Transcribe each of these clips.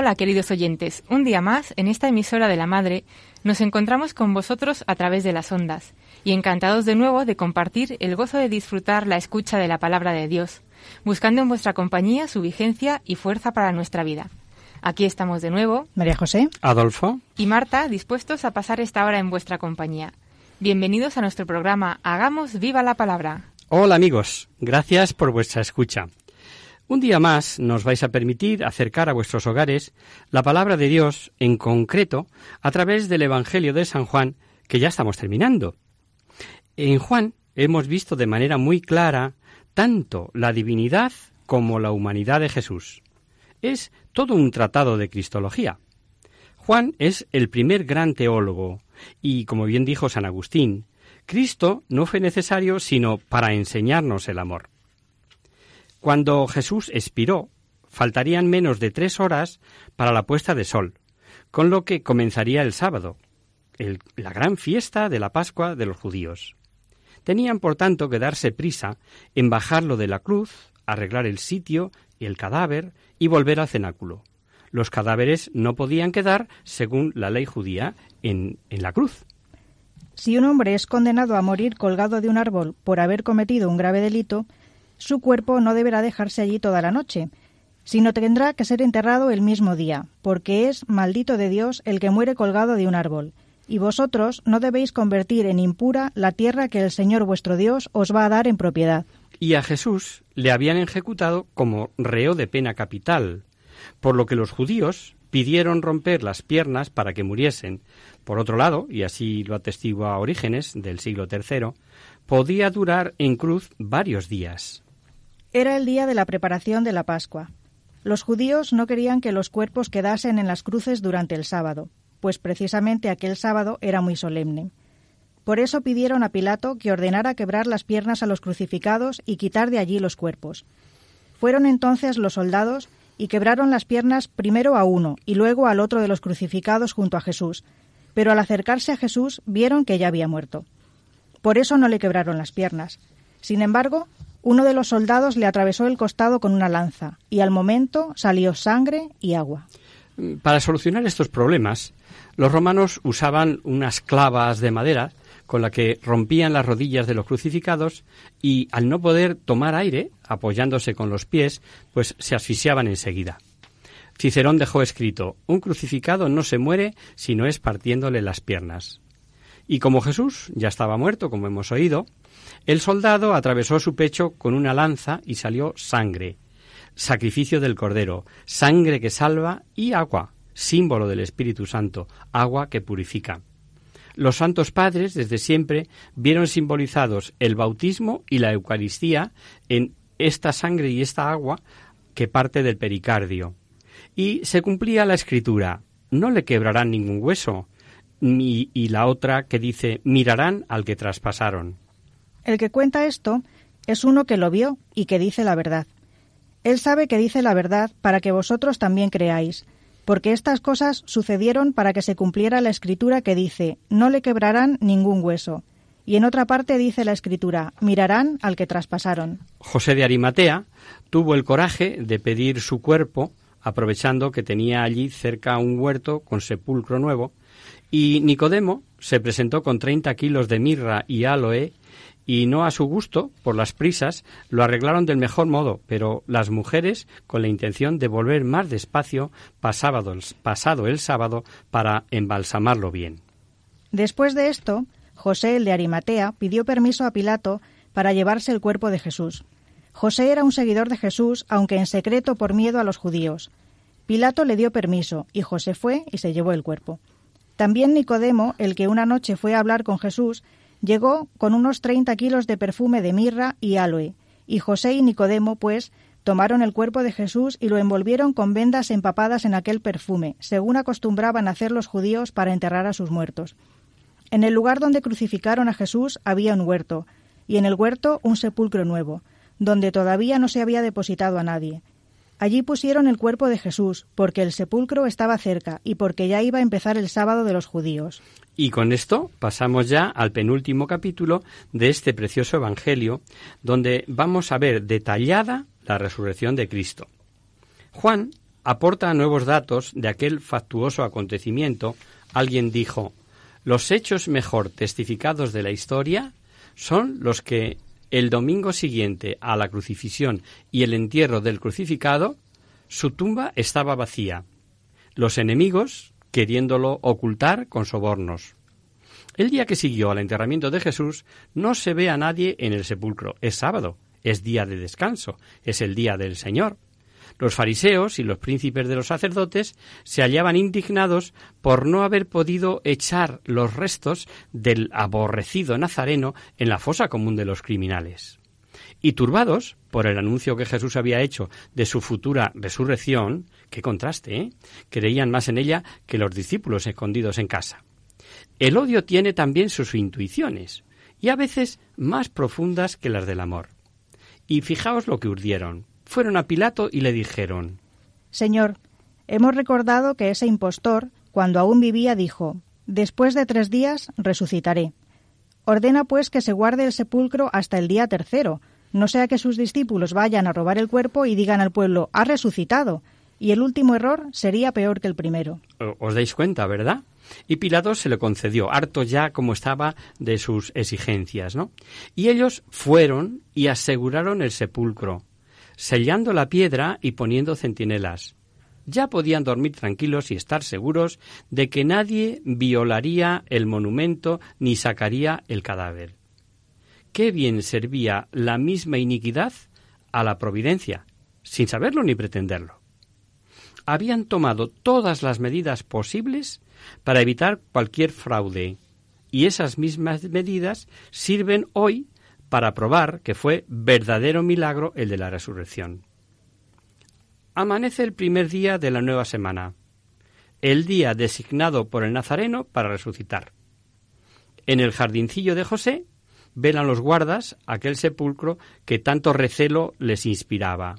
Hola queridos oyentes, un día más en esta emisora de la Madre nos encontramos con vosotros a través de las ondas y encantados de nuevo de compartir el gozo de disfrutar la escucha de la palabra de Dios, buscando en vuestra compañía su vigencia y fuerza para nuestra vida. Aquí estamos de nuevo, María José. Adolfo. y Marta, dispuestos a pasar esta hora en vuestra compañía. Bienvenidos a nuestro programa Hagamos viva la palabra. Hola amigos, gracias por vuestra escucha. Un día más nos vais a permitir acercar a vuestros hogares la palabra de Dios, en concreto, a través del Evangelio de San Juan, que ya estamos terminando. En Juan hemos visto de manera muy clara tanto la divinidad como la humanidad de Jesús. Es todo un tratado de Cristología. Juan es el primer gran teólogo y, como bien dijo San Agustín, Cristo no fue necesario sino para enseñarnos el amor. Cuando Jesús expiró, faltarían menos de tres horas para la puesta de sol, con lo que comenzaría el sábado, la gran fiesta de la Pascua de los judíos. Tenían, por tanto, que darse prisa en bajarlo de la cruz, arreglar el sitio y el cadáver y volver al cenáculo. Los cadáveres no podían quedar, según la ley judía, en, en la cruz. Si un hombre es condenado a morir colgado de un árbol por haber cometido un grave delito, su cuerpo no deberá dejarse allí toda la noche, sino tendrá que ser enterrado el mismo día, porque es maldito de Dios el que muere colgado de un árbol. Y vosotros no debéis convertir en impura la tierra que el Señor vuestro Dios os va a dar en propiedad. y a Jesús le habían ejecutado como reo de pena capital, por lo que los judíos pidieron romper las piernas para que muriesen. Por otro lado, y así lo atestigua Orígenes del siglo III, podía durar en cruz varios días. Era el día de la preparación de la Pascua. Los judíos no querían que los cuerpos quedasen en las cruces durante el sábado, pues precisamente aquel sábado era muy solemne. Por eso pidieron a Pilato que ordenara quebrar las piernas a los crucificados y quitar de allí los cuerpos. Fueron entonces los soldados y quebraron las piernas primero a uno y luego al otro de los crucificados junto a Jesús, pero al acercarse a Jesús vieron que ya había muerto. Por eso no le quebraron las piernas. Sin embargo, uno de los soldados le atravesó el costado con una lanza, y al momento salió sangre y agua. Para solucionar estos problemas, los romanos usaban unas clavas de madera con la que rompían las rodillas de los crucificados y al no poder tomar aire, apoyándose con los pies, pues se asfixiaban enseguida. Cicerón dejó escrito, un crucificado no se muere si no es partiéndole las piernas. Y como Jesús ya estaba muerto, como hemos oído, el soldado atravesó su pecho con una lanza y salió sangre, sacrificio del Cordero, sangre que salva y agua, símbolo del Espíritu Santo, agua que purifica. Los santos padres desde siempre vieron simbolizados el bautismo y la Eucaristía en esta sangre y esta agua que parte del pericardio. Y se cumplía la escritura, no le quebrarán ningún hueso, y, la otra que dice, mirarán al que traspasaron. El que cuenta esto es uno que lo vio y que dice la verdad. Él sabe que dice la verdad para que vosotros también creáis, porque estas cosas sucedieron para que se cumpliera la escritura que dice, no le quebrarán ningún hueso. Y en otra parte dice la escritura, mirarán al que traspasaron. José de Arimatea tuvo el coraje de pedir su cuerpo, aprovechando que tenía allí cerca un huerto con sepulcro nuevo, Y Nicodemo se presentó con treinta kilos de mirra y aloe y no a su gusto, por las prisas, lo arreglaron del mejor modo, pero las mujeres, con la intención de volver más despacio, pasado el sábado para embalsamarlo bien. Después de esto, José, el de Arimatea, pidió permiso a Pilato para llevarse el cuerpo de Jesús. José era un seguidor de Jesús, aunque en secreto por miedo a los judíos. Pilato le dio permiso, y José fue y se llevó el cuerpo. También Nicodemo, el que una noche fue a hablar con Jesús, llegó con unos treinta kilos de perfume de mirra y aloe, y José y Nicodemo, pues, tomaron el cuerpo de Jesús y lo envolvieron con vendas empapadas en aquel perfume, según acostumbraban hacer los judíos para enterrar a sus muertos. En el lugar donde crucificaron a Jesús había un huerto, y en el huerto un sepulcro nuevo, donde todavía no se había depositado a nadie. Allí pusieron el cuerpo de Jesús, porque el sepulcro estaba cerca y porque ya iba a empezar el sábado de los judíos. Y con esto pasamos ya al penúltimo capítulo de este precioso Evangelio, donde vamos a ver detallada la resurrección de Cristo. Juan aporta nuevos datos de aquel factuoso acontecimiento. Alguien dijo, los hechos mejor testificados de la historia son los que el domingo siguiente a la crucifixión y el entierro del crucificado, su tumba estaba vacía. Los enemigos queriéndolo ocultar con sobornos. El día que siguió al enterramiento de Jesús no se ve a nadie en el sepulcro. Es sábado, es día de descanso, es el día del Señor. Los fariseos y los príncipes de los sacerdotes se hallaban indignados por no haber podido echar los restos del aborrecido Nazareno en la fosa común de los criminales. Y turbados por el anuncio que Jesús había hecho de su futura resurrección, qué contraste, ¿eh? creían más en ella que los discípulos escondidos en casa. El odio tiene también sus intuiciones, y a veces más profundas que las del amor. Y fijaos lo que urdieron fueron a Pilato y le dijeron Señor, hemos recordado que ese impostor, cuando aún vivía, dijo Después de tres días resucitaré. Ordena pues que se guarde el sepulcro hasta el día tercero, no sea que sus discípulos vayan a robar el cuerpo y digan al pueblo ha resucitado, y el último error sería peor que el primero. Os dais cuenta, ¿verdad? Y Pilato se le concedió, harto ya como estaba de sus exigencias, ¿no? Y ellos fueron y aseguraron el sepulcro sellando la piedra y poniendo centinelas. Ya podían dormir tranquilos y estar seguros de que nadie violaría el monumento ni sacaría el cadáver. Qué bien servía la misma iniquidad a la providencia, sin saberlo ni pretenderlo. Habían tomado todas las medidas posibles para evitar cualquier fraude, y esas mismas medidas sirven hoy para probar que fue verdadero milagro el de la resurrección. Amanece el primer día de la nueva semana, el día designado por el Nazareno para resucitar. En el jardincillo de José velan los guardas aquel sepulcro que tanto recelo les inspiraba.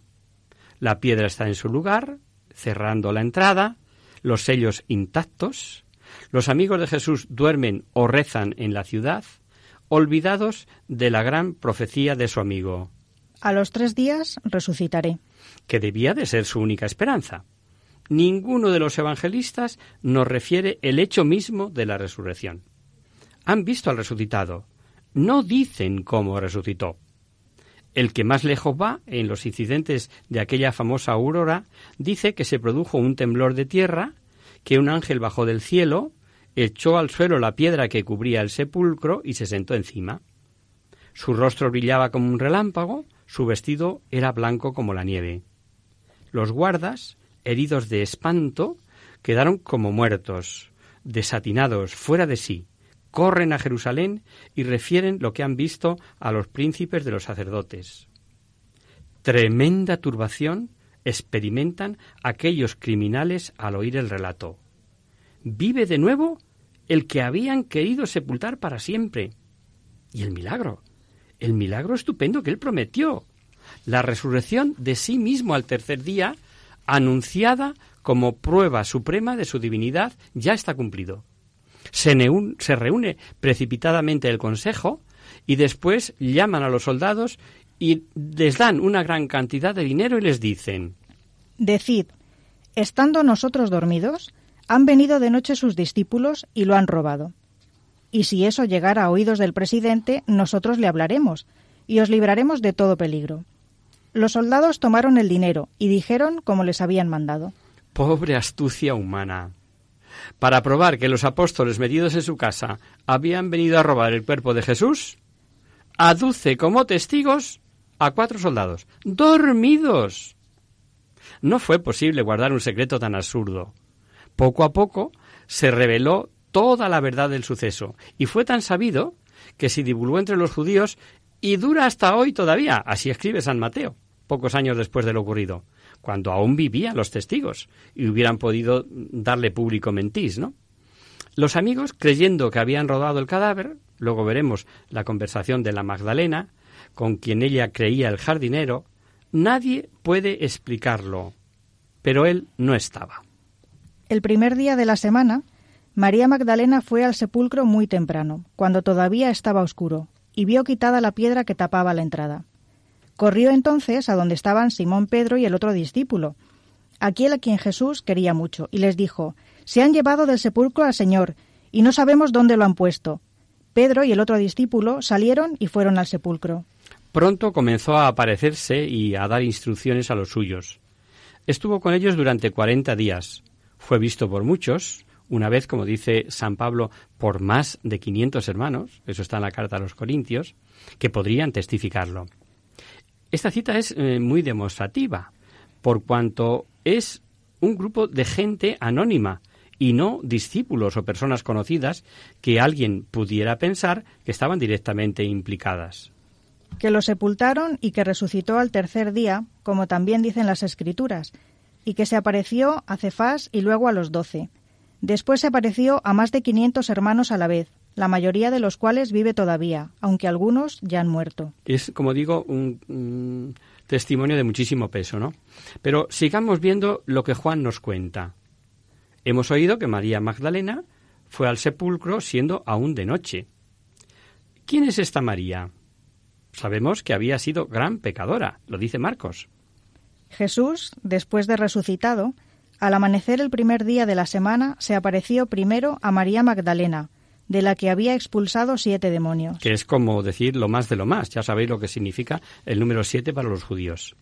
La piedra está en su lugar, cerrando la entrada, los sellos intactos, los amigos de Jesús duermen o rezan en la ciudad, olvidados de la gran profecía de su amigo. A los tres días resucitaré. Que debía de ser su única esperanza. Ninguno de los evangelistas nos refiere el hecho mismo de la resurrección. Han visto al resucitado. No dicen cómo resucitó. El que más lejos va en los incidentes de aquella famosa aurora dice que se produjo un temblor de tierra, que un ángel bajó del cielo, echó al suelo la piedra que cubría el sepulcro y se sentó encima. Su rostro brillaba como un relámpago, su vestido era blanco como la nieve. Los guardas, heridos de espanto, quedaron como muertos, desatinados, fuera de sí. Corren a Jerusalén y refieren lo que han visto a los príncipes de los sacerdotes. Tremenda turbación experimentan aquellos criminales al oír el relato vive de nuevo el que habían querido sepultar para siempre. Y el milagro, el milagro estupendo que él prometió, la resurrección de sí mismo al tercer día, anunciada como prueba suprema de su divinidad, ya está cumplido. Se, se reúne precipitadamente el consejo y después llaman a los soldados y les dan una gran cantidad de dinero y les dicen Decid, estando nosotros dormidos, Han venido de noche sus discípulos y lo han robado. Y si eso llegara a oídos del presidente, nosotros le hablaremos y os libraremos de todo peligro. Los soldados tomaron el dinero y dijeron como les habían mandado. Pobre astucia humana. Para probar que los apóstoles metidos en su casa habían venido a robar el cuerpo de Jesús, aduce como testigos a cuatro soldados, dormidos. No fue posible guardar un secreto tan absurdo. Poco a poco se reveló toda la verdad del suceso y fue tan sabido que se divulgó entre los judíos y dura hasta hoy todavía, así escribe San Mateo, pocos años después de lo ocurrido, cuando aún vivían los testigos y hubieran podido darle público mentís, ¿no? Los amigos, creyendo que habían rodado el cadáver, luego veremos la conversación de la Magdalena, con quien ella creía el jardinero, nadie puede explicarlo, pero él no estaba. El primer día de la semana, María Magdalena fue al sepulcro muy temprano, cuando todavía estaba oscuro, y vio quitada la piedra que tapaba la entrada. Corrió entonces a donde estaban Simón Pedro y el otro discípulo, aquel a quien Jesús quería mucho, y les dijo, Se han llevado del sepulcro al Señor, y no sabemos dónde lo han puesto. Pedro y el otro discípulo salieron y fueron al sepulcro. Pronto comenzó a aparecerse y a dar instrucciones a los suyos. Estuvo con ellos durante cuarenta días. Fue visto por muchos, una vez, como dice San Pablo, por más de 500 hermanos, eso está en la carta a los Corintios, que podrían testificarlo. Esta cita es eh, muy demostrativa, por cuanto es un grupo de gente anónima y no discípulos o personas conocidas que alguien pudiera pensar que estaban directamente implicadas. Que lo sepultaron y que resucitó al tercer día, como también dicen las Escrituras, y que se apareció a Cefás y luego a los doce, Después se apareció a más de 500 hermanos a la vez, la mayoría de los cuales vive todavía, aunque algunos ya han muerto. Es, como digo, un, testimonio de muchísimo peso, ¿no? Pero sigamos viendo lo que Juan nos cuenta. Hemos oído que María Magdalena fue al sepulcro siendo aún de noche. ¿Quién es esta María? Sabemos que había sido gran pecadora, lo dice Marcos. Jesús, después de resucitado, al amanecer el primer día de la semana se apareció primero a María Magdalena, de la que había expulsado siete demonios. Que es como decir lo más de lo más. Ya sabéis lo que significa el número siete para los judíos.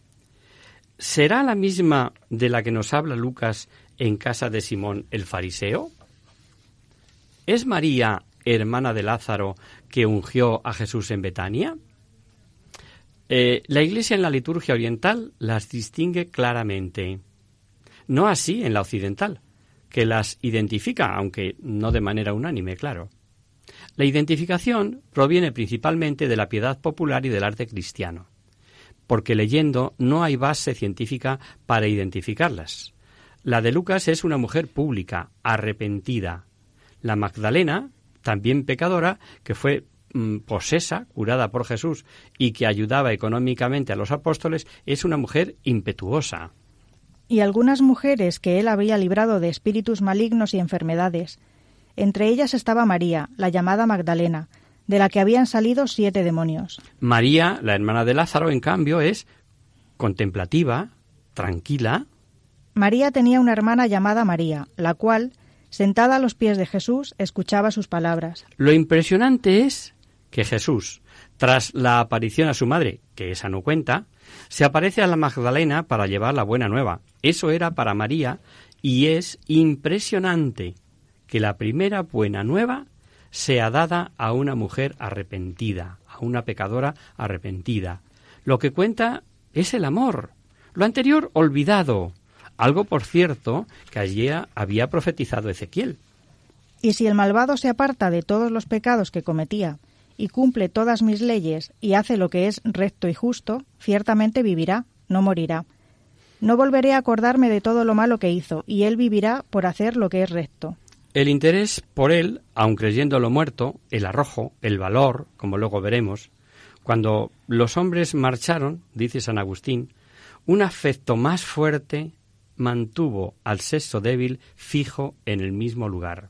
¿Será la misma de la que nos habla Lucas en casa de Simón el fariseo? ¿Es María, hermana de Lázaro, que ungió a Jesús en Betania? Eh, la Iglesia en la liturgia oriental las distingue claramente. No así en la occidental, que las identifica, aunque no de manera unánime, claro. La identificación proviene principalmente de la piedad popular y del arte cristiano, porque leyendo no hay base científica para identificarlas. La de Lucas es una mujer pública, arrepentida. La Magdalena, también pecadora, que fue posesa, curada por Jesús y que ayudaba económicamente a los apóstoles, es una mujer impetuosa y algunas mujeres que él había librado de espíritus malignos y enfermedades. Entre ellas estaba María, la llamada Magdalena, de la que habían salido siete demonios. María, la hermana de Lázaro, en cambio, es contemplativa, tranquila. María tenía una hermana llamada María, la cual, sentada a los pies de Jesús, escuchaba sus palabras. Lo impresionante es que Jesús, tras la aparición a su madre, que esa no cuenta, se aparece a la Magdalena para llevar la buena nueva. Eso era para María y es impresionante que la primera buena nueva sea dada a una mujer arrepentida, a una pecadora arrepentida. Lo que cuenta es el amor, lo anterior olvidado, algo por cierto que allí había profetizado Ezequiel. Y si el malvado se aparta de todos los pecados que cometía y cumple todas mis leyes y hace lo que es recto y justo, ciertamente vivirá, no morirá. No volveré a acordarme de todo lo malo que hizo, y él vivirá por hacer lo que es recto. El interés por él, aun creyendo lo muerto, el arrojo, el valor, como luego veremos, cuando los hombres marcharon, dice San Agustín, un afecto más fuerte mantuvo al sexo débil fijo en el mismo lugar.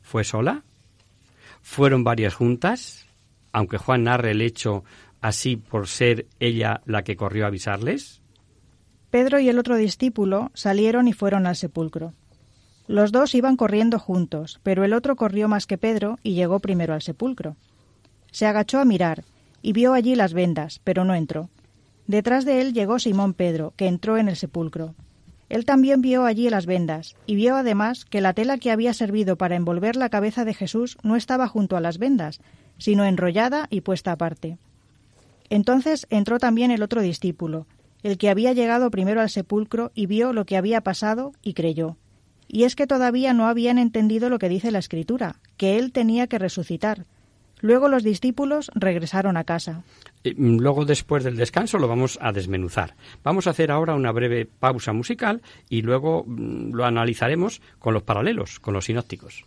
¿Fue sola? Fueron varias juntas, aunque Juan narre el hecho así por ser ella la que corrió a avisarles. Pedro y el otro discípulo salieron y fueron al sepulcro. Los dos iban corriendo juntos, pero el otro corrió más que Pedro y llegó primero al sepulcro. Se agachó a mirar y vio allí las vendas, pero no entró. Detrás de él llegó Simón Pedro, que entró en el sepulcro. Él también vio allí las vendas, y vio además que la tela que había servido para envolver la cabeza de Jesús no estaba junto a las vendas, sino enrollada y puesta aparte. Entonces entró también el otro discípulo, el que había llegado primero al sepulcro y vio lo que había pasado y creyó. Y es que todavía no habían entendido lo que dice la Escritura, que él tenía que resucitar. Luego los discípulos regresaron a casa. Mm, luego, después del descanso, lo vamos a desmenuzar. Vamos a hacer ahora una breve pausa musical y luego mm, lo analizaremos con los paralelos, con los sinópticos.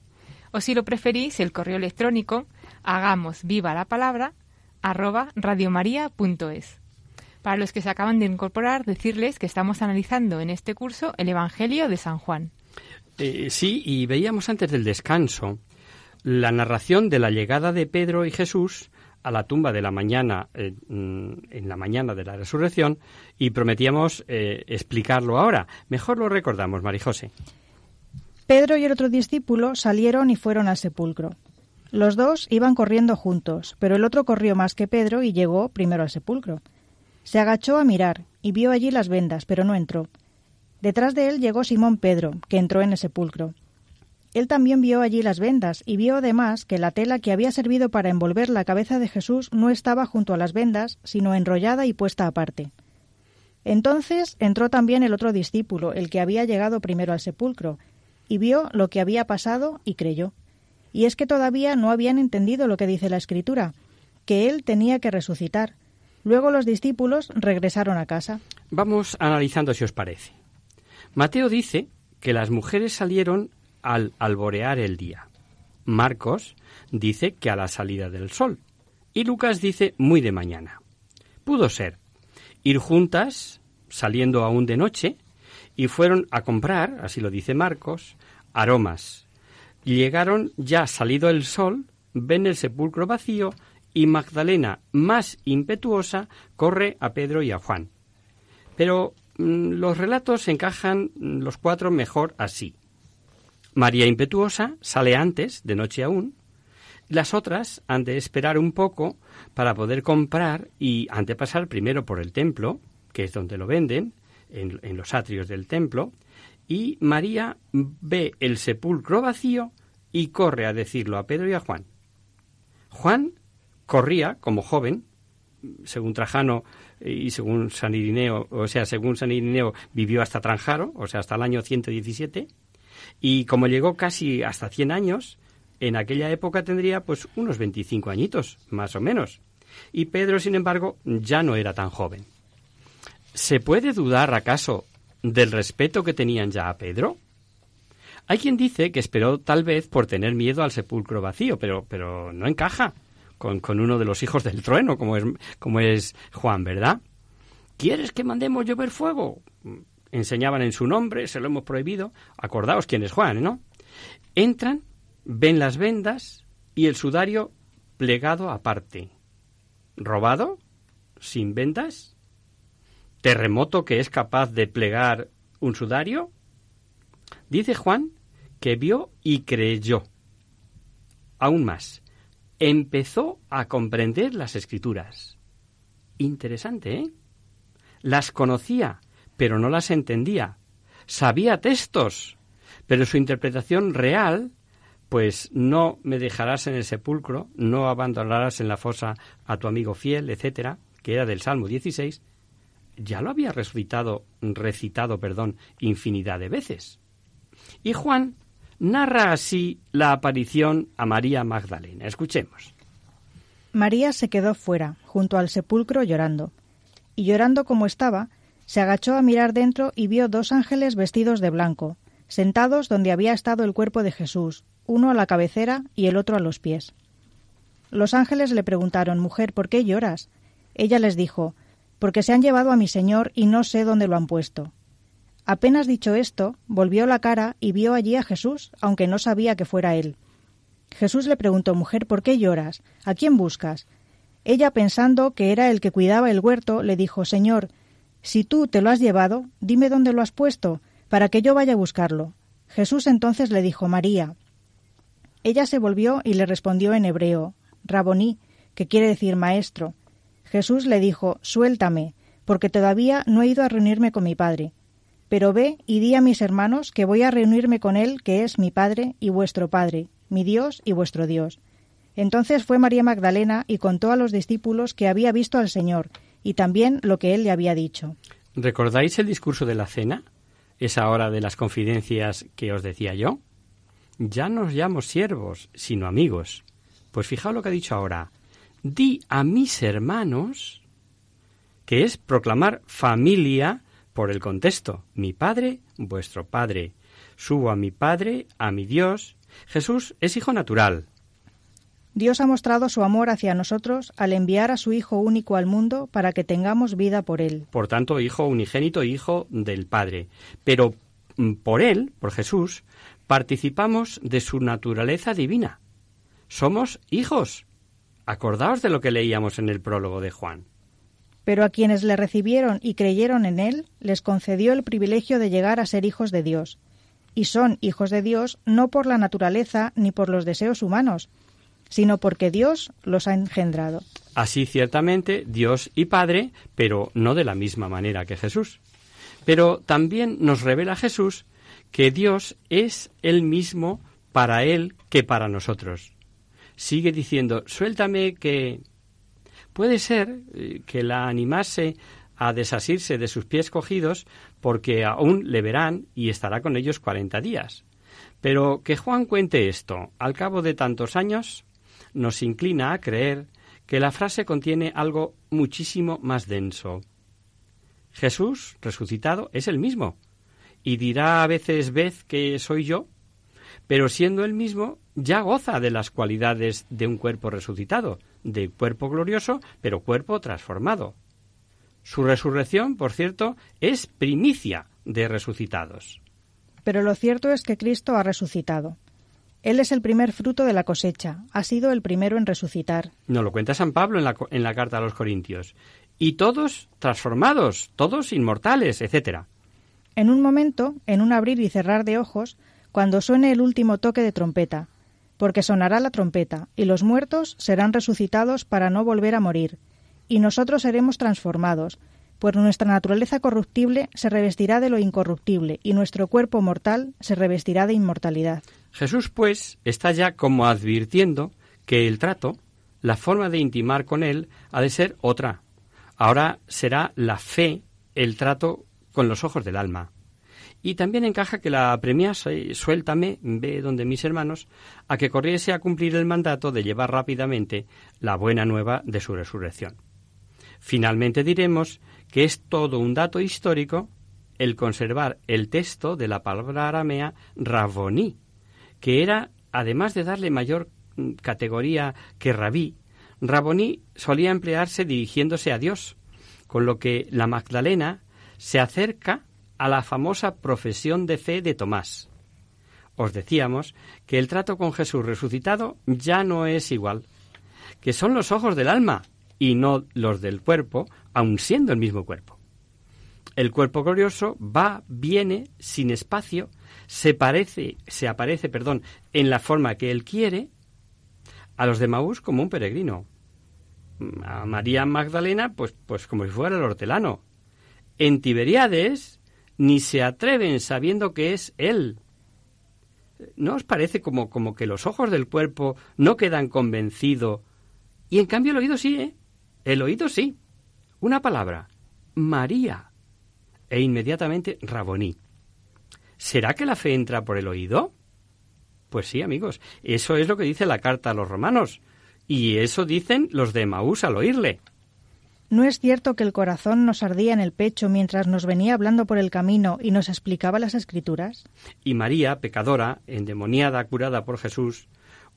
O si lo preferís, el correo electrónico hagamos viva la palabra arroba radiomaria.es. Para los que se acaban de incorporar, decirles que estamos analizando en este curso el Evangelio de San Juan. Eh, sí, y veíamos antes del descanso la narración de la llegada de Pedro y Jesús a la tumba de la mañana, eh, mm, en la mañana de la resurrección, y prometíamos eh, explicarlo ahora. Mejor lo recordamos, Marijose. Pedro y el otro discípulo salieron y fueron al sepulcro. Los dos iban corriendo juntos, pero el otro corrió más que Pedro y llegó primero al sepulcro. Se agachó a mirar y vio allí las vendas, pero no entró. Detrás de él llegó Simón Pedro, que entró en el sepulcro. Él también vio allí las vendas y vio además que la tela que había servido para envolver la cabeza de Jesús no estaba junto a las vendas, sino enrollada y puesta aparte. Entonces entró también el otro discípulo, el que había llegado primero al sepulcro, y vio lo que había pasado y creyó. Y es que todavía no habían entendido lo que dice la Escritura, que él tenía que resucitar. Luego los discípulos regresaron a casa. Vamos analizando si os parece. Mateo dice que las mujeres salieron al alborear el día. Marcos dice que a la salida del sol. Y Lucas dice muy de mañana. Pudo ser ir juntas, saliendo aún de noche, y fueron a comprar, así lo dice Marcos, aromas. Llegaron ya salido el sol, ven el sepulcro vacío y Magdalena, más impetuosa, corre a Pedro y a Juan. Pero mm, los relatos encajan mm, los cuatro mejor así. María impetuosa sale antes, de noche aún. Las otras han de esperar un poco para poder comprar y han de pasar primero por el templo, que es donde lo venden, en, los atrios del templo, y María ve el sepulcro vacío y corre a decirlo a Pedro y a Juan. Juan corría como joven, según Trajano y según San Irineo, o sea, según San Irineo vivió hasta Tranjaro, o sea, hasta el año 117, y como llegó casi hasta 100 años, en aquella época tendría pues unos 25 añitos, más o menos. Y Pedro, sin embargo, ya no era tan joven. ¿Se puede dudar acaso del respeto que tenían ya a Pedro? Hay quien dice que esperó tal vez por tener miedo al sepulcro vacío, pero, pero no encaja con, con uno de los hijos del trueno, como es, como es Juan, ¿verdad? ¿Quieres que mandemos llover fuego? enseñaban en su nombre, se lo hemos prohibido. Acordaos quién es Juan, ¿no? Entran, ven las vendas y el sudario plegado aparte. ¿Robado? ¿Sin vendas? ¿Terremoto que es capaz de plegar un sudario? Dice Juan que vio y creyó. Aún más, empezó a comprender las escrituras. Interesante, ¿eh? Las conocía pero no las entendía. Sabía textos, pero su interpretación real, pues no me dejarás en el sepulcro, no abandonarás en la fosa a tu amigo fiel, etcétera, que era del Salmo 16, ya lo había recitado, recitado, perdón, infinidad de veces. Y Juan narra así la aparición a María Magdalena. Escuchemos. María se quedó fuera, junto al sepulcro, llorando. Y llorando como estaba, se agachó a mirar dentro y vio dos ángeles vestidos de blanco, sentados donde había estado el cuerpo de Jesús, uno a la cabecera y el otro a los pies. Los ángeles le preguntaron Mujer, ¿por qué lloras? Ella les dijo Porque se han llevado a mi Señor y no sé dónde lo han puesto. Apenas dicho esto, volvió la cara y vio allí a Jesús, aunque no sabía que fuera él. Jesús le preguntó Mujer, ¿por qué lloras? ¿A quién buscas? Ella, pensando que era el que cuidaba el huerto, le dijo Señor, si tú te lo has llevado, dime dónde lo has puesto, para que yo vaya a buscarlo. Jesús entonces le dijo María. Ella se volvió y le respondió en hebreo, Raboní, que quiere decir maestro. Jesús le dijo, Suéltame, porque todavía no he ido a reunirme con mi Padre. Pero ve y di a mis hermanos que voy a reunirme con Él, que es mi Padre y vuestro Padre, mi Dios y vuestro Dios. Entonces fue María Magdalena y contó a los discípulos que había visto al Señor y también lo que él le había dicho. ¿Recordáis el discurso de la cena? Esa hora de las confidencias que os decía yo. Ya no os llamo siervos, sino amigos. Pues fijaos lo que ha dicho ahora. Di a mis hermanos, que es proclamar familia por el contexto. Mi padre, vuestro padre. Subo a mi padre, a mi Dios. Jesús es hijo natural, Dios ha mostrado su amor hacia nosotros al enviar a su Hijo único al mundo para que tengamos vida por Él. Por tanto, Hijo unigénito, Hijo del Padre. Pero mm, por Él, por Jesús, participamos de su naturaleza divina. Somos hijos. Acordaos de lo que leíamos en el prólogo de Juan. Pero a quienes le recibieron y creyeron en Él, les concedió el privilegio de llegar a ser hijos de Dios. Y son hijos de Dios no por la naturaleza ni por los deseos humanos, sino porque Dios los ha engendrado. Así ciertamente Dios y Padre, pero no de la misma manera que Jesús. Pero también nos revela Jesús que Dios es el mismo para Él que para nosotros. Sigue diciendo, suéltame que... Puede ser eh, que la animase a desasirse de sus pies cogidos porque aún le verán y estará con ellos cuarenta días. Pero que Juan cuente esto al cabo de tantos años nos inclina a creer que la frase contiene algo muchísimo más denso. Jesús, resucitado, es el mismo, y dirá a veces vez que soy yo, pero siendo el mismo, ya goza de las cualidades de un cuerpo resucitado, de cuerpo glorioso, pero cuerpo transformado. Su resurrección, por cierto, es primicia de resucitados. Pero lo cierto es que Cristo ha resucitado. Él es el primer fruto de la cosecha, ha sido el primero en resucitar. Nos lo cuenta San Pablo en la, en la carta a los Corintios. Y todos transformados, todos inmortales, etc. En un momento, en un abrir y cerrar de ojos, cuando suene el último toque de trompeta, porque sonará la trompeta, y los muertos serán resucitados para no volver a morir, y nosotros seremos transformados, pues nuestra naturaleza corruptible se revestirá de lo incorruptible, y nuestro cuerpo mortal se revestirá de inmortalidad. Jesús, pues, está ya como advirtiendo que el trato, la forma de intimar con Él, ha de ser otra. Ahora será la fe el trato con los ojos del alma. Y también encaja que la premiase, suéltame, ve donde mis hermanos, a que corriese a cumplir el mandato de llevar rápidamente la buena nueva de su resurrección. Finalmente diremos que es todo un dato histórico el conservar el texto de la palabra aramea raboní, que era, además de darle mayor mm, categoría que rabí, raboní solía emplearse dirigiéndose a Dios, con lo que la Magdalena se acerca a la famosa profesión de fe de Tomás. Os decíamos que el trato con Jesús resucitado ya no es igual, que son los ojos del alma y no los del cuerpo, aun siendo el mismo cuerpo. El cuerpo glorioso va, viene, sin espacio, se parece, se aparece, perdón, en la forma que él quiere a los de Maús como un peregrino. A María Magdalena, pues, pues como si fuera el hortelano. En Tiberiades ni se atreven sabiendo que es él. ¿No os parece como, como que los ojos del cuerpo no quedan convencidos? Y en cambio el oído sí, ¿eh? El oído sí. Una palabra. María. E inmediatamente Raboní. ¿Será que la fe entra por el oído? Pues sí, amigos, eso es lo que dice la carta a los romanos. Y eso dicen los de Maús al oírle. ¿No es cierto que el corazón nos ardía en el pecho mientras nos venía hablando por el camino y nos explicaba las escrituras? Y María, pecadora, endemoniada, curada por Jesús,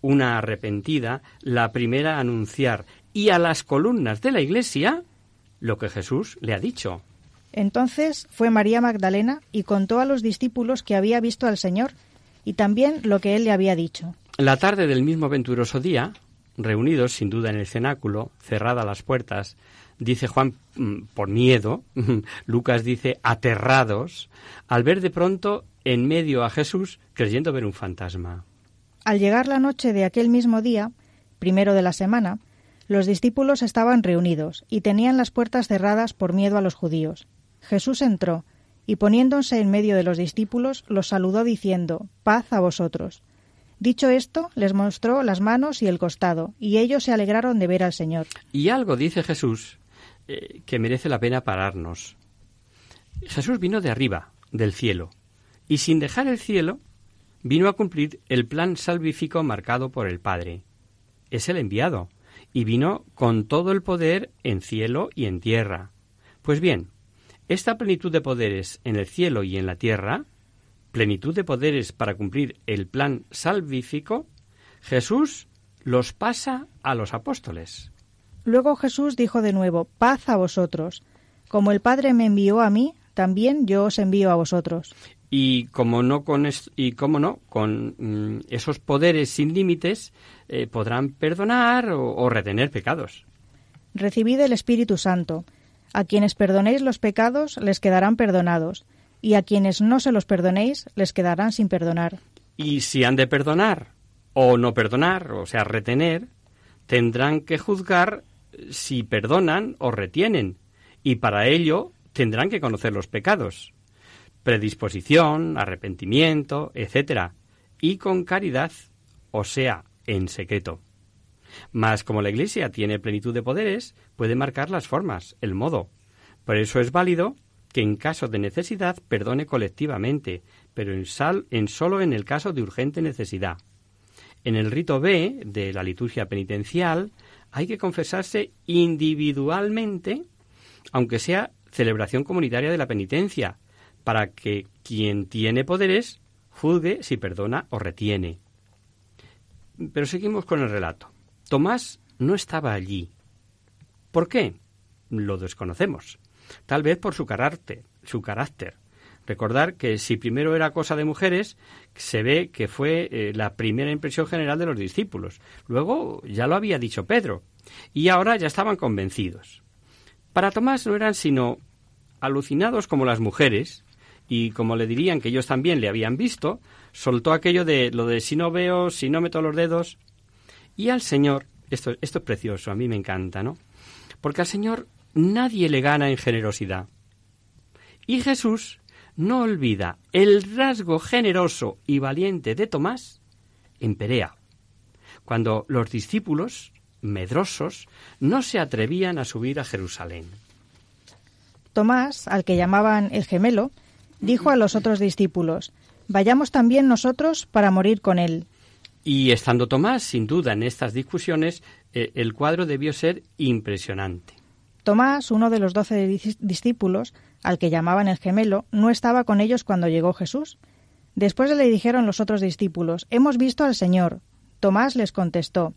una arrepentida, la primera a anunciar y a las columnas de la iglesia lo que Jesús le ha dicho. Entonces fue María Magdalena y contó a los discípulos que había visto al Señor y también lo que él le había dicho. La tarde del mismo venturoso día, reunidos sin duda en el cenáculo, cerradas las puertas, dice Juan mm, por miedo, Lucas dice aterrados, al ver de pronto en medio a Jesús creyendo ver un fantasma. Al llegar la noche de aquel mismo día, primero de la semana, los discípulos estaban reunidos y tenían las puertas cerradas por miedo a los judíos. Jesús entró, y poniéndose en medio de los discípulos, los saludó diciendo, Paz a vosotros. Dicho esto, les mostró las manos y el costado, y ellos se alegraron de ver al Señor. Y algo dice Jesús eh, que merece la pena pararnos. Jesús vino de arriba, del cielo, y sin dejar el cielo, vino a cumplir el plan salvífico marcado por el Padre. Es el enviado, y vino con todo el poder en cielo y en tierra. Pues bien, esta plenitud de poderes en el cielo y en la tierra, plenitud de poderes para cumplir el plan salvífico, Jesús los pasa a los apóstoles. Luego Jesús dijo de nuevo, paz a vosotros. Como el Padre me envió a mí, también yo os envío a vosotros. Y como no con, y cómo no, con mm, esos poderes sin límites, eh, podrán perdonar o, o retener pecados. Recibid el Espíritu Santo. A quienes perdonéis los pecados les quedarán perdonados, y a quienes no se los perdonéis les quedarán sin perdonar. Y si han de perdonar o no perdonar, o sea, retener, tendrán que juzgar si perdonan o retienen, y para ello tendrán que conocer los pecados, predisposición, arrepentimiento, etc., y con caridad, o sea, en secreto. Mas como la Iglesia tiene plenitud de poderes, puede marcar las formas, el modo. Por eso es válido que en caso de necesidad perdone colectivamente, pero en, sal, en solo en el caso de urgente necesidad. En el rito B de la liturgia penitencial hay que confesarse individualmente, aunque sea celebración comunitaria de la penitencia, para que quien tiene poderes juzgue si perdona o retiene. Pero seguimos con el relato. Tomás no estaba allí. ¿Por qué? Lo desconocemos. Tal vez por su carácter, su carácter. Recordar que si primero era cosa de mujeres, se ve que fue eh, la primera impresión general de los discípulos. Luego ya lo había dicho Pedro. Y ahora ya estaban convencidos. Para Tomás no eran sino alucinados como las mujeres, y como le dirían que ellos también le habían visto, soltó aquello de lo de si no veo, si no meto los dedos, y al Señor, esto, esto es precioso, a mí me encanta, ¿no? Porque al Señor nadie le gana en generosidad. Y Jesús no olvida el rasgo generoso y valiente de Tomás en Perea, cuando los discípulos, medrosos, no se atrevían a subir a Jerusalén. Tomás, al que llamaban el gemelo, dijo a los otros discípulos, Vayamos también nosotros para morir con él. Y estando Tomás, sin duda, en estas discusiones, eh, el cuadro debió ser impresionante. Tomás, uno de los doce discípulos, al que llamaban el gemelo, no estaba con ellos cuando llegó Jesús. Después le dijeron los otros discípulos, Hemos visto al Señor. Tomás les contestó,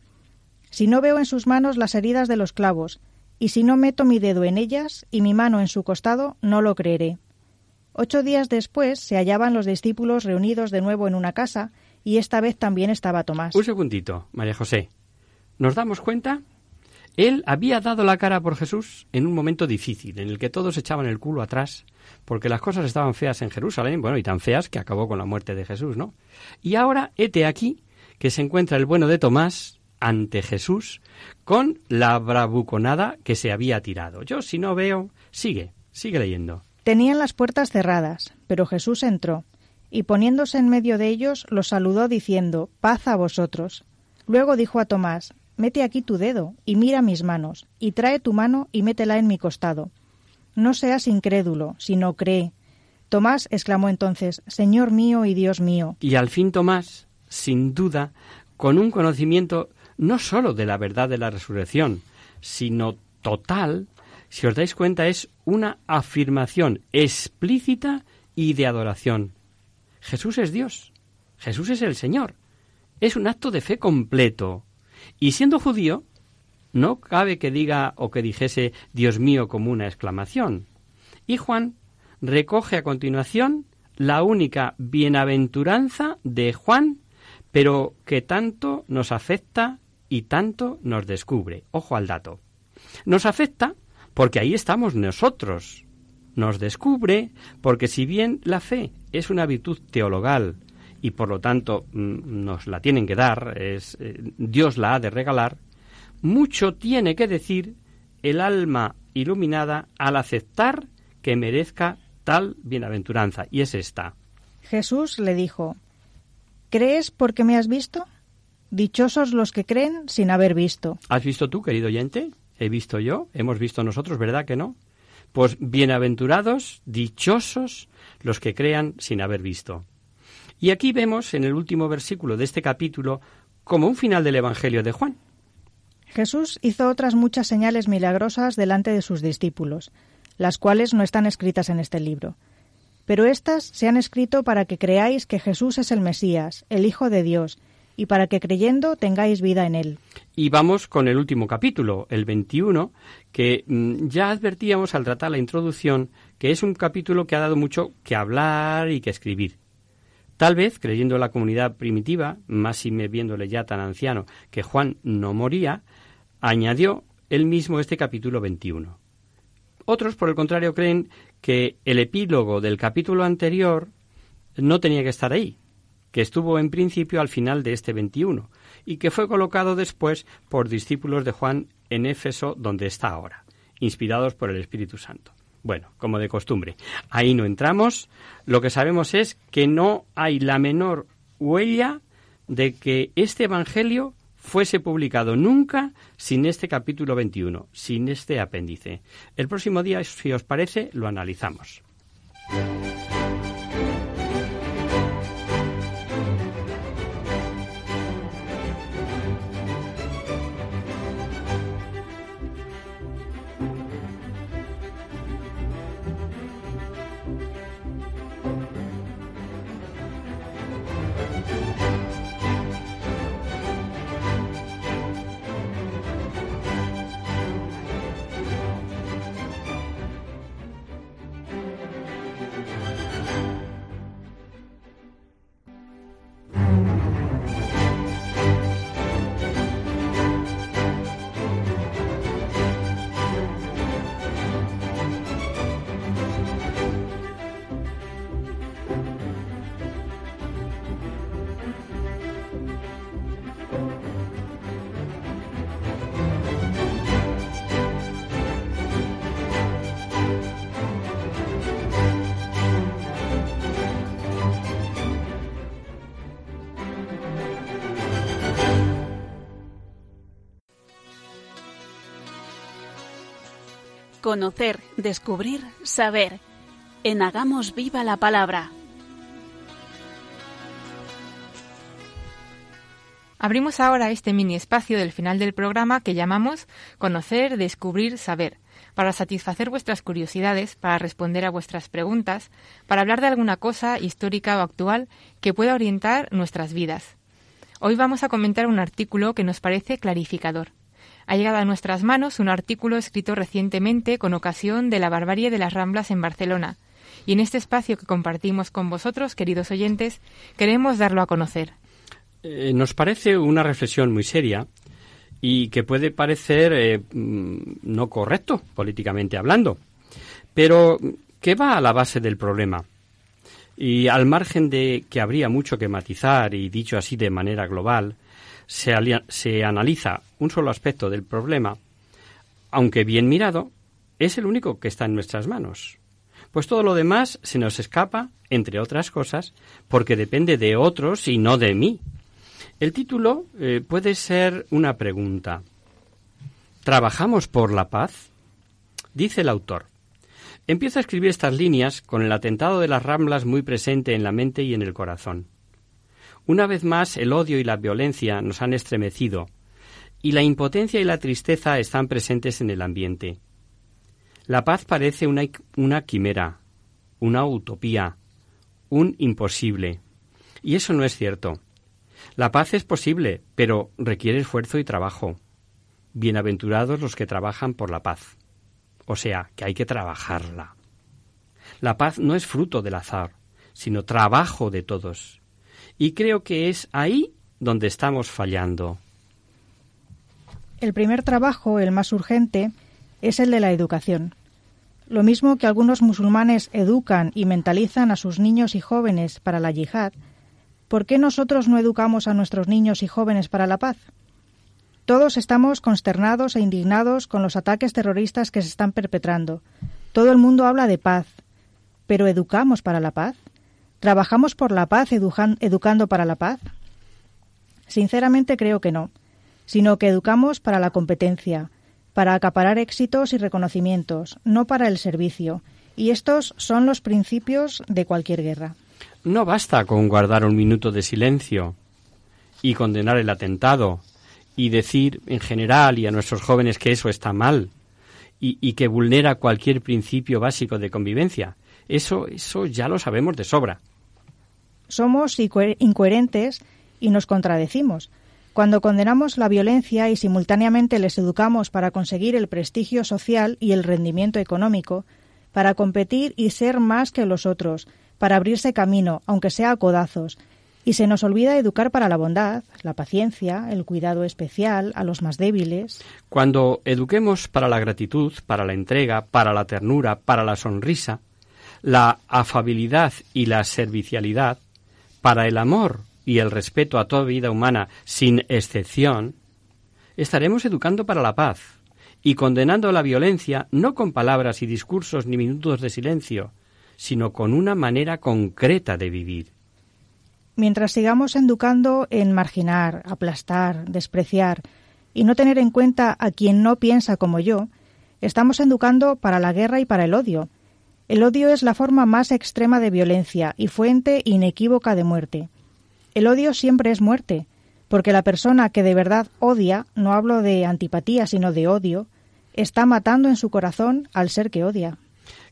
Si no veo en sus manos las heridas de los clavos, y si no meto mi dedo en ellas y mi mano en su costado, no lo creeré. Ocho días después se hallaban los discípulos reunidos de nuevo en una casa, y esta vez también estaba Tomás. Un segundito, María José. ¿Nos damos cuenta? Él había dado la cara por Jesús en un momento difícil, en el que todos echaban el culo atrás, porque las cosas estaban feas en Jerusalén, bueno, y tan feas que acabó con la muerte de Jesús, ¿no? Y ahora, hete aquí, que se encuentra el bueno de Tomás ante Jesús con la bravuconada que se había tirado. Yo, si no veo, sigue, sigue leyendo. Tenían las puertas cerradas, pero Jesús entró, y poniéndose en medio de ellos, los saludó diciendo, Paz a vosotros. Luego dijo a Tomás, Mete aquí tu dedo, y mira mis manos, y trae tu mano y métela en mi costado. No seas incrédulo, sino cree. Tomás exclamó entonces, Señor mío y Dios mío. Y al fin Tomás, sin duda, con un conocimiento no sólo de la verdad de la resurrección, sino total si os dais cuenta, es una afirmación explícita y de adoración. Jesús es Dios, Jesús es el Señor. Es un acto de fe completo. Y siendo judío, no cabe que diga o que dijese Dios mío como una exclamación. Y Juan recoge a continuación la única bienaventuranza de Juan, pero que tanto nos afecta y tanto nos descubre. Ojo al dato. Nos afecta porque ahí estamos nosotros. Nos descubre porque si bien la fe es una virtud teologal y por lo tanto mm, nos la tienen que dar, es, eh, Dios la ha de regalar, mucho tiene que decir el alma iluminada al aceptar que merezca tal bienaventuranza, y es esta. Jesús le dijo, ¿Crees porque me has visto? Dichosos los que creen sin haber visto. ¿Has visto tú, querido oyente? ¿He visto yo? ¿Hemos visto nosotros? ¿Verdad que no? Pues bienaventurados, dichosos los que crean sin haber visto. Y aquí vemos en el último versículo de este capítulo como un final del Evangelio de Juan. Jesús hizo otras muchas señales milagrosas delante de sus discípulos, las cuales no están escritas en este libro. Pero éstas se han escrito para que creáis que Jesús es el Mesías, el Hijo de Dios, y para que creyendo tengáis vida en él. Y vamos con el último capítulo, el 21, que mm, ya advertíamos al tratar la introducción que es un capítulo que ha dado mucho que hablar y que escribir. Tal vez, creyendo la comunidad primitiva, más y me viéndole ya tan anciano, que Juan no moría, añadió él mismo este capítulo 21. Otros, por el contrario, creen que el epílogo del capítulo anterior no tenía que estar ahí, que estuvo en principio al final de este 21 y que fue colocado después por discípulos de Juan en Éfeso, donde está ahora, inspirados por el Espíritu Santo. Bueno, como de costumbre, ahí no entramos. Lo que sabemos es que no hay la menor huella de que este Evangelio fuese publicado nunca sin este capítulo 21, sin este apéndice. El próximo día, si os parece, lo analizamos. Conocer, descubrir, saber. En Hagamos Viva la Palabra. Abrimos ahora este mini espacio del final del programa que llamamos Conocer, Descubrir, Saber, para satisfacer vuestras curiosidades, para responder a vuestras preguntas, para hablar de alguna cosa histórica o actual que pueda orientar nuestras vidas. Hoy vamos a comentar un artículo que nos parece clarificador ha llegado a nuestras manos un artículo escrito recientemente con ocasión de la barbarie de las Ramblas en Barcelona. Y en este espacio que compartimos con vosotros, queridos oyentes, queremos darlo a conocer. Eh, nos parece una reflexión muy seria y que puede parecer eh, mm, no correcto políticamente hablando, pero que va a la base del problema. Y al margen de que habría mucho que matizar y dicho así de manera global, se, analiza un solo aspecto del problema, aunque bien mirado, es el único que está en nuestras manos. Pues todo lo demás se nos escapa, entre otras cosas, porque depende de otros y no de mí. El título eh, puede ser una pregunta. ¿Trabajamos por la paz? Dice el autor. Empiezo a escribir estas líneas con el atentado de las Ramblas muy presente en la mente y en el corazón. Una vez más, el odio y la violencia nos han estremecido, y la impotencia y la tristeza están presentes en el ambiente. La paz parece una, una quimera, una utopía, un imposible. Y eso no es cierto. La paz es posible, pero requiere esfuerzo y trabajo. Bienaventurados los que trabajan por la paz. O sea, que hay que trabajarla. La paz no es fruto del azar, sino trabajo de todos. Y creo que es ahí donde estamos fallando. El primer trabajo, el más urgente, es el de la educación. Lo mismo que algunos musulmanes educan y mentalizan a sus niños y jóvenes para la yihad, ¿por qué nosotros no educamos a nuestros niños y jóvenes para la paz? Todos estamos consternados e indignados con los ataques terroristas que se están perpetrando. Todo el mundo habla de paz. ¿Pero educamos para la paz? ¿Trabajamos por la paz educando para la paz? Sinceramente creo que no, sino que educamos para la competencia, para acaparar éxitos y reconocimientos, no para el servicio. Y estos son los principios de cualquier guerra. No basta con guardar un minuto de silencio y condenar el atentado y decir en general y a nuestros jóvenes que eso está mal y, que vulnera cualquier principio básico de convivencia. Eso, eso ya lo sabemos de sobra. Somos incoherentes y nos contradecimos. Cuando condenamos la violencia y simultáneamente les educamos para conseguir el prestigio social y el rendimiento económico, para competir y ser más que los otros, para abrirse camino, aunque sea a codazos, y se nos olvida educar para la bondad, la paciencia, el cuidado especial a los más débiles. Cuando eduquemos para la gratitud, para la entrega, para la ternura, para la sonrisa, la afabilidad y la servicialidad, para el amor y el respeto a toda vida humana sin excepción, estaremos educando para la paz y condenando la violencia no con palabras y discursos ni minutos de silencio, sino con una manera concreta de vivir. Mientras sigamos educando en marginar, aplastar, despreciar y no tener en cuenta a quien no piensa como yo, estamos educando para la guerra y para el odio. El odio es la forma más extrema de violencia y fuente inequívoca de muerte. El odio siempre es muerte, porque la persona que de verdad odia, no hablo de antipatía, sino de odio, está matando en su corazón al ser que odia.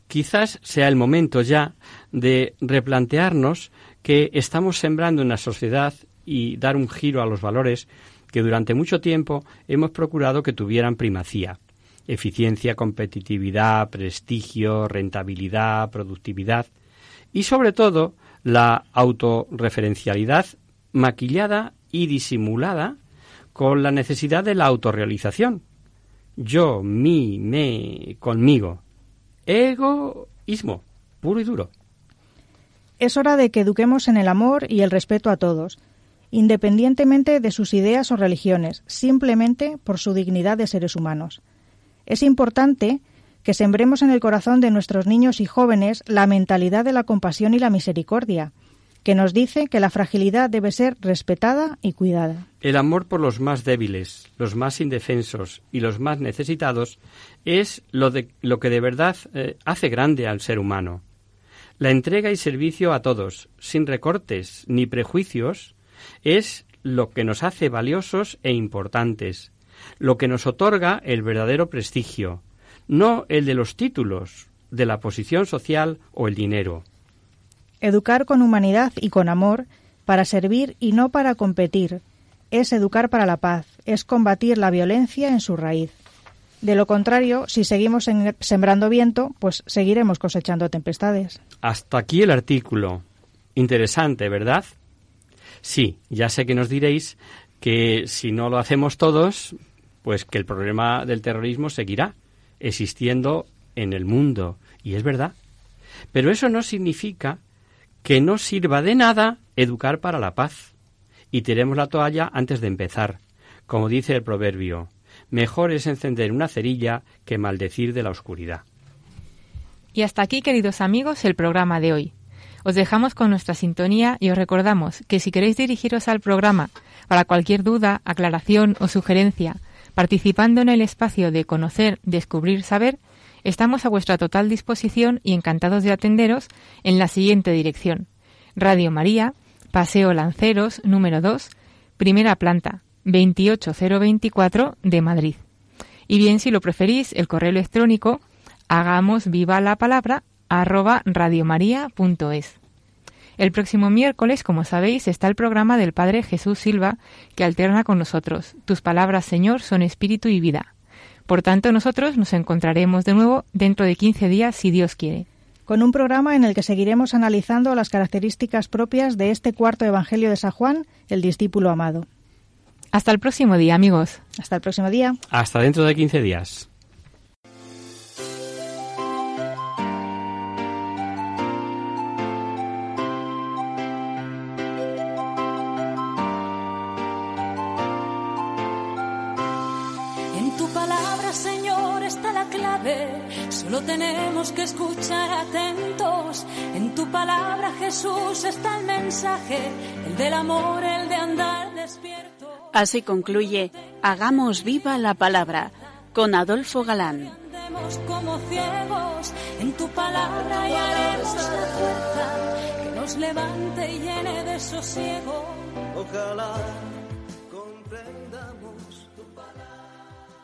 Quizás sea el momento ya de replantearnos que estamos sembrando en la sociedad y dar un giro a los valores que durante mucho tiempo hemos procurado que tuvieran primacía. Eficiencia, competitividad, prestigio, rentabilidad, productividad y sobre todo la autorreferencialidad maquillada y disimulada con la necesidad de la autorrealización. Yo, mí, me, conmigo. Egoísmo, puro y duro. Es hora de que eduquemos en el amor y el respeto a todos, independientemente de sus ideas o religiones, simplemente por su dignidad de seres humanos. Es importante que sembremos en el corazón de nuestros niños y jóvenes la mentalidad de la compasión y la misericordia, que nos dice que la fragilidad debe ser respetada y cuidada. El amor por los más débiles, los más indefensos y los más necesitados es lo, que de verdad eh, hace grande al ser humano. La entrega y servicio a todos, sin recortes ni prejuicios, es lo que nos hace valiosos e importantes, lo que nos otorga el verdadero prestigio, no el de los títulos, de la posición social o el dinero. Educar con humanidad y con amor para servir y no para competir es educar para la paz, es combatir la violencia en su raíz. De lo contrario, si seguimos sembrando viento, pues seguiremos cosechando tempestades. Hasta aquí el artículo. Interesante, ¿verdad? Sí, ya sé que nos diréis que si no lo hacemos todos, pues que el problema del terrorismo seguirá existiendo en el mundo. Y es verdad. Pero eso no significa que no sirva de nada educar para la paz. Y tiremos la toalla antes de empezar. Como dice el proverbio, mejor es encender una cerilla que maldecir de la oscuridad. Y hasta aquí, queridos amigos, el programa de hoy. Os dejamos con nuestra sintonía y os recordamos que si queréis dirigiros al programa para cualquier duda, aclaración o sugerencia, participando en el espacio de conocer, descubrir, saber, estamos a vuestra total disposición y encantados de atenderos en la siguiente dirección. Radio María, Paseo Lanceros, número 2, primera planta, 28024 de Madrid. Y bien, si lo preferís, el correo electrónico hagamos viva la palabra arroba radiomaria.es. El próximo miércoles, como sabéis, está el programa del Padre Jesús Silva que alterna con nosotros. Tus palabras, Señor, son espíritu y vida. Por tanto, nosotros nos encontraremos de nuevo dentro de 15 días, si Dios quiere. Con un programa en el que seguiremos analizando las características propias de este cuarto Evangelio de San Juan, el discípulo amado. Hasta el próximo día, amigos. Hasta el próximo día. Hasta dentro de 15 días. Solo tenemos que escuchar atentos. En tu palabra, Jesús, está el mensaje, el del amor, el de andar despierto. Así concluye Hagamos viva la palabra con Adolfo Galán. Andemos como ciegos, en tu palabra y haremos la fuerza que nos levante y llene de sosiego. Ojalá